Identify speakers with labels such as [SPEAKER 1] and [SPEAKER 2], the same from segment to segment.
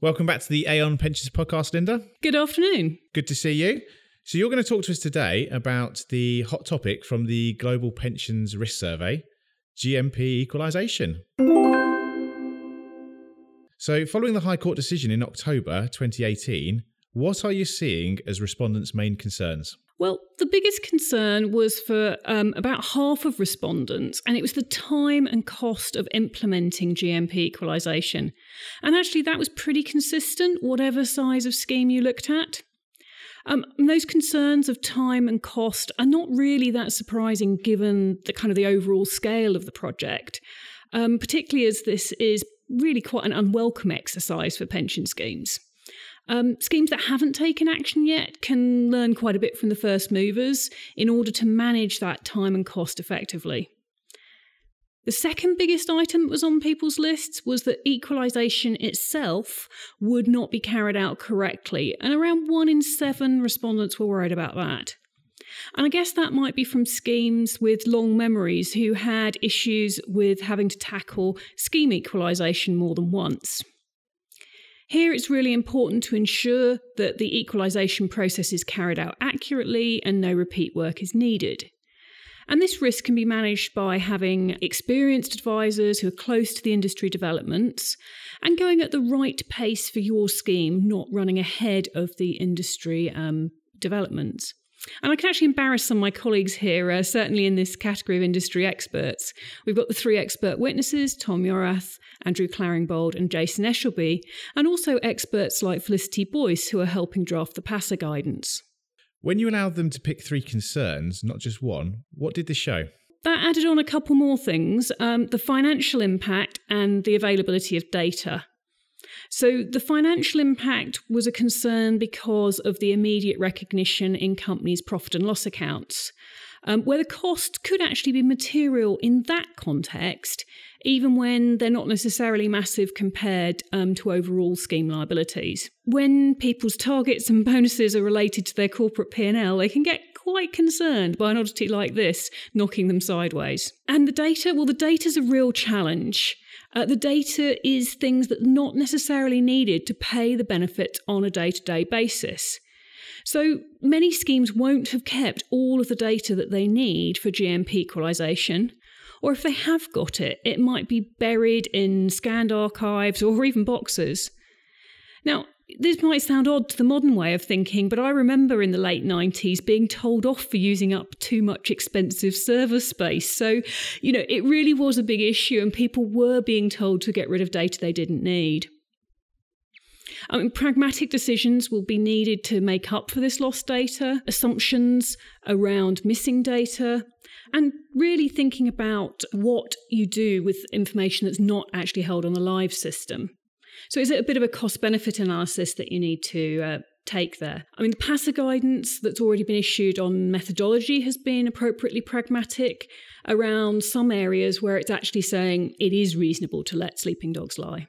[SPEAKER 1] Welcome back to the Aon Pensions podcast, Linda.
[SPEAKER 2] Good afternoon.
[SPEAKER 1] Good to see you. So, you're going to talk to us today about the hot topic from the Global Pensions Risk Survey GMP equalisation. So, following the High Court decision in October 2018, what are you seeing as respondents' main concerns?
[SPEAKER 2] Well, the biggest concern was for um, about half of respondents, and it was the time and cost of implementing GMP equalisation. And actually, that was pretty consistent, whatever size of scheme you looked at. Um, those concerns of time and cost are not really that surprising given the kind of the overall scale of the project, um, particularly as this is really quite an unwelcome exercise for pension schemes. Um, schemes that haven't taken action yet can learn quite a bit from the first movers in order to manage that time and cost effectively. The second biggest item that was on people's lists was that equalisation itself would not be carried out correctly, and around one in seven respondents were worried about that. And I guess that might be from schemes with long memories who had issues with having to tackle scheme equalisation more than once. Here, it's really important to ensure that the equalisation process is carried out accurately and no repeat work is needed. And this risk can be managed by having experienced advisors who are close to the industry developments and going at the right pace for your scheme, not running ahead of the industry um, developments. And I can actually embarrass some of my colleagues here, uh, certainly in this category of industry experts. We've got the three expert witnesses Tom Yorath, Andrew Claringbold, and Jason Eshelby, and also experts like Felicity Boyce, who are helping draft the PASA guidance.
[SPEAKER 1] When you allowed them to pick three concerns, not just one, what did this show?
[SPEAKER 2] That added on a couple more things um, the financial impact and the availability of data. So, the financial impact was a concern because of the immediate recognition in companies' profit and loss accounts, um, where the cost could actually be material in that context, even when they're not necessarily massive compared um, to overall scheme liabilities. When people's targets and bonuses are related to their corporate P&L, they can get quite concerned by an oddity like this knocking them sideways. And the data, well, the data's a real challenge. Uh, the data is things that are not necessarily needed to pay the benefit on a day to day basis. So many schemes won't have kept all of the data that they need for GMP equalisation. Or if they have got it, it might be buried in scanned archives or even boxes. Now, this might sound odd to the modern way of thinking, but I remember in the late 90s being told off for using up too much expensive server space. So, you know, it really was a big issue, and people were being told to get rid of data they didn't need. I mean, pragmatic decisions will be needed to make up for this lost data, assumptions around missing data, and really thinking about what you do with information that's not actually held on the live system. So, is it a bit of a cost benefit analysis that you need to uh, take there? I mean, the PASA guidance that's already been issued on methodology has been appropriately pragmatic around some areas where it's actually saying it is reasonable to let sleeping dogs lie.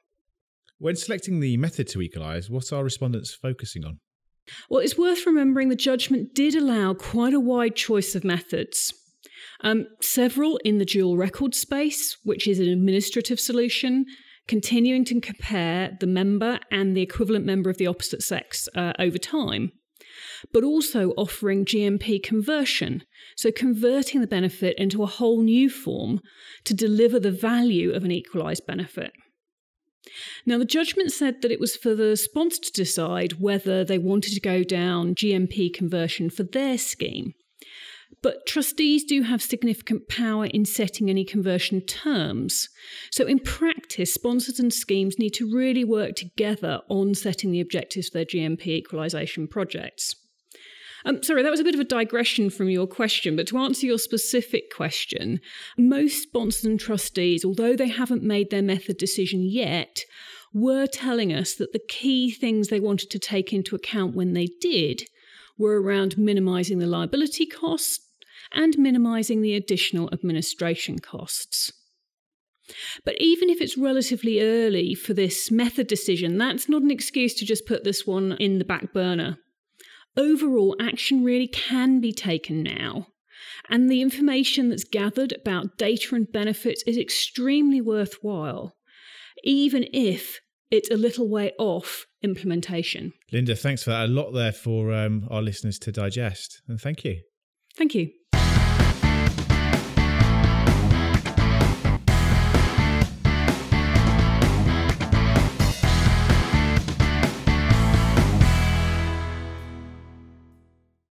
[SPEAKER 1] When selecting the method to equalise, what are respondents focusing on?
[SPEAKER 2] Well, it's worth remembering the judgment did allow quite a wide choice of methods. Um, several in the dual record space, which is an administrative solution, continuing to compare the member and the equivalent member of the opposite sex uh, over time, but also offering GMP conversion, so converting the benefit into a whole new form to deliver the value of an equalised benefit. Now, the judgment said that it was for the sponsor to decide whether they wanted to go down GMP conversion for their scheme. But trustees do have significant power in setting any conversion terms. So, in practice, sponsors and schemes need to really work together on setting the objectives for their GMP equalisation projects. Um, sorry, that was a bit of a digression from your question, but to answer your specific question, most sponsors and trustees, although they haven't made their method decision yet, were telling us that the key things they wanted to take into account when they did were around minimising the liability costs and minimising the additional administration costs. But even if it's relatively early for this method decision, that's not an excuse to just put this one in the back burner. Overall, action really can be taken now. And the information that's gathered about data and benefits is extremely worthwhile, even if it's a little way off implementation.
[SPEAKER 1] Linda, thanks for that. A lot there for um, our listeners to digest. And thank you.
[SPEAKER 2] Thank you.